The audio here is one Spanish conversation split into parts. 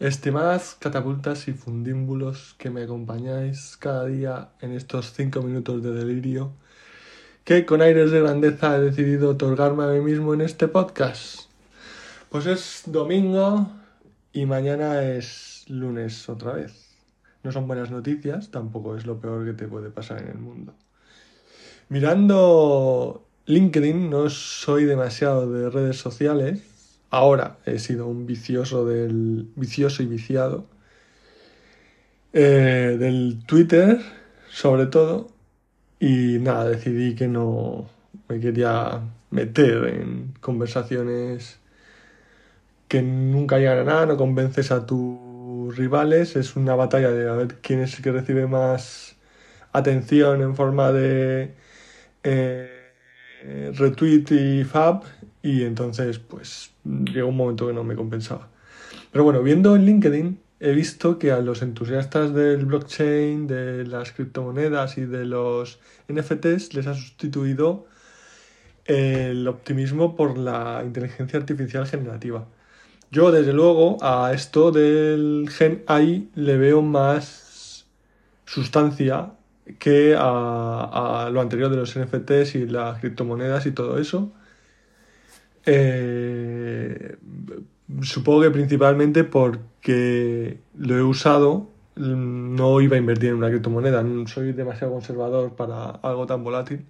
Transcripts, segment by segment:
Estimadas catapultas y fundímbulos que me acompañáis cada día en estos cinco minutos de delirio, que con aires de grandeza he decidido otorgarme a mí mismo en este podcast. Pues es domingo y mañana es lunes otra vez. No son buenas noticias, tampoco es lo peor que te puede pasar en el mundo. Mirando LinkedIn, no soy demasiado de redes sociales, Ahora he sido un vicioso del vicioso y viciado eh, del Twitter, sobre todo. Y nada, decidí que no me quería meter en conversaciones que nunca llegan a nada, no convences a tus rivales, es una batalla de a ver quién es el que recibe más atención en forma de eh, retweet y fab y entonces pues llegó un momento que no me compensaba. Pero bueno, viendo en LinkedIn he visto que a los entusiastas del blockchain, de las criptomonedas y de los NFTs les ha sustituido el optimismo por la inteligencia artificial generativa. Yo, desde luego, a esto del gen AI le veo más sustancia que a, a lo anterior de los NFTs y las criptomonedas y todo eso. Eh, supongo que principalmente porque lo he usado, no iba a invertir en una criptomoneda, soy demasiado conservador para algo tan volátil.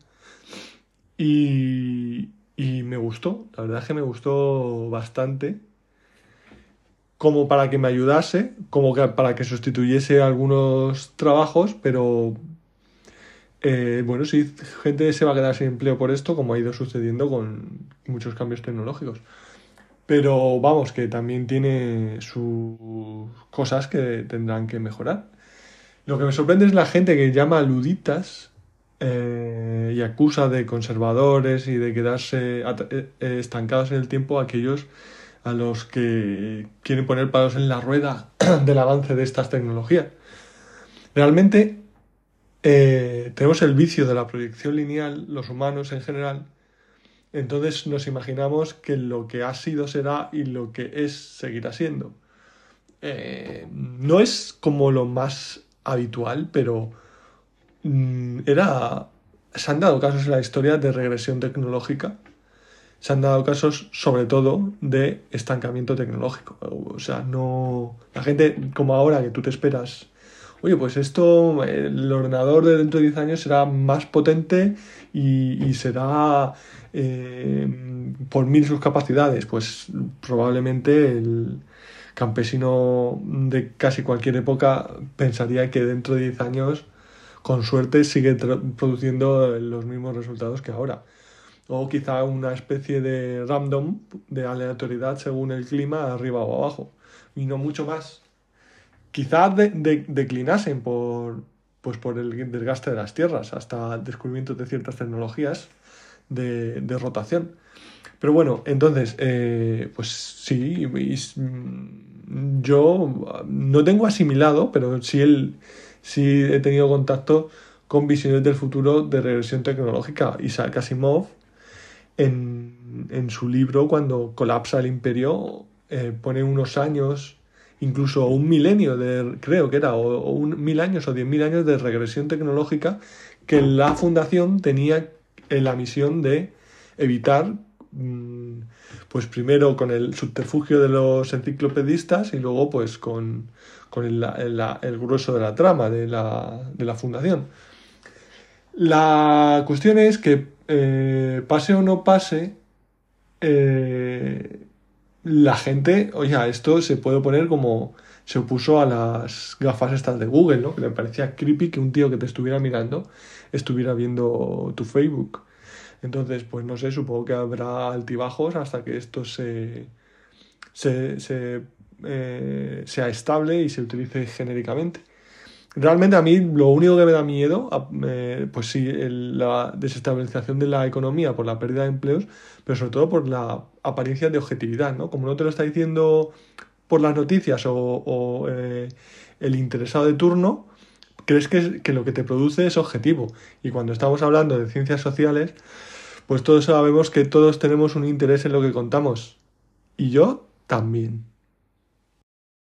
Y, y me gustó, la verdad es que me gustó bastante. Como para que me ayudase, como para que sustituyese algunos trabajos, pero eh, bueno, sí, gente se va a quedar sin empleo por esto, como ha ido sucediendo con muchos cambios tecnológicos. Pero vamos, que también tiene sus cosas que tendrán que mejorar. Lo que me sorprende es la gente que llama luditas eh, y acusa de conservadores y de quedarse eh, estancados en el tiempo a aquellos a los que quieren poner palos en la rueda del avance de estas tecnologías. Realmente eh, tenemos el vicio de la proyección lineal, los humanos en general, entonces nos imaginamos que lo que ha sido será y lo que es seguirá siendo. Eh, no es como lo más habitual, pero mm, era, se han dado casos en la historia de regresión tecnológica, se han dado casos sobre todo de estancamiento tecnológico. O sea, no... La gente como ahora que tú te esperas oye, pues esto, el ordenador de dentro de 10 años será más potente y, será eh, por mil sus capacidades. Pues probablemente el campesino de casi cualquier época pensaría que dentro de 10 años, con suerte, sigue produciendo los mismos resultados que ahora. O quizá una especie de random, de aleatoriedad según el clima, arriba o abajo. Y no mucho más quizás declinasen por, pues por el desgaste de las tierras hasta el descubrimiento de ciertas tecnologías de, rotación. Pero bueno, entonces, eh, pues sí, mm, yo no tengo asimilado, pero sí, el, sí he tenido contacto con visiones del futuro de regresión tecnológica. Isaac Asimov, en, en su libro, cuando colapsa el imperio, eh, pone unos años incluso un milenio de, creo que era, o, un mil años o diez mil años de regresión tecnológica que la fundación tenía la misión de evitar, mm, pues primero con el subterfugio de los enciclopedistas y luego pues con, el, grueso de la trama de la, fundación. La cuestión es que eh, pase o no pase, eh, la gente, oye, esto se puede poner como se opuso a las gafas estas de Google, ¿no? Que me parecía creepy que un tío que te estuviera mirando estuviera viendo tu Facebook. Entonces, pues no sé, supongo que habrá altibajos hasta que esto se, se, se eh, sea estable y se utilice genéricamente. Realmente a mí lo único que me da miedo, pues sí, la desestabilización de la economía por la pérdida de empleos, pero sobre todo por la apariencia de objetividad, ¿no? Como no te lo está diciendo por las noticias o, eh, el interesado de turno, crees que, que lo que te produce es objetivo. Y cuando estamos hablando de ciencias sociales, pues todos sabemos que todos tenemos un interés en lo que contamos. Y yo también.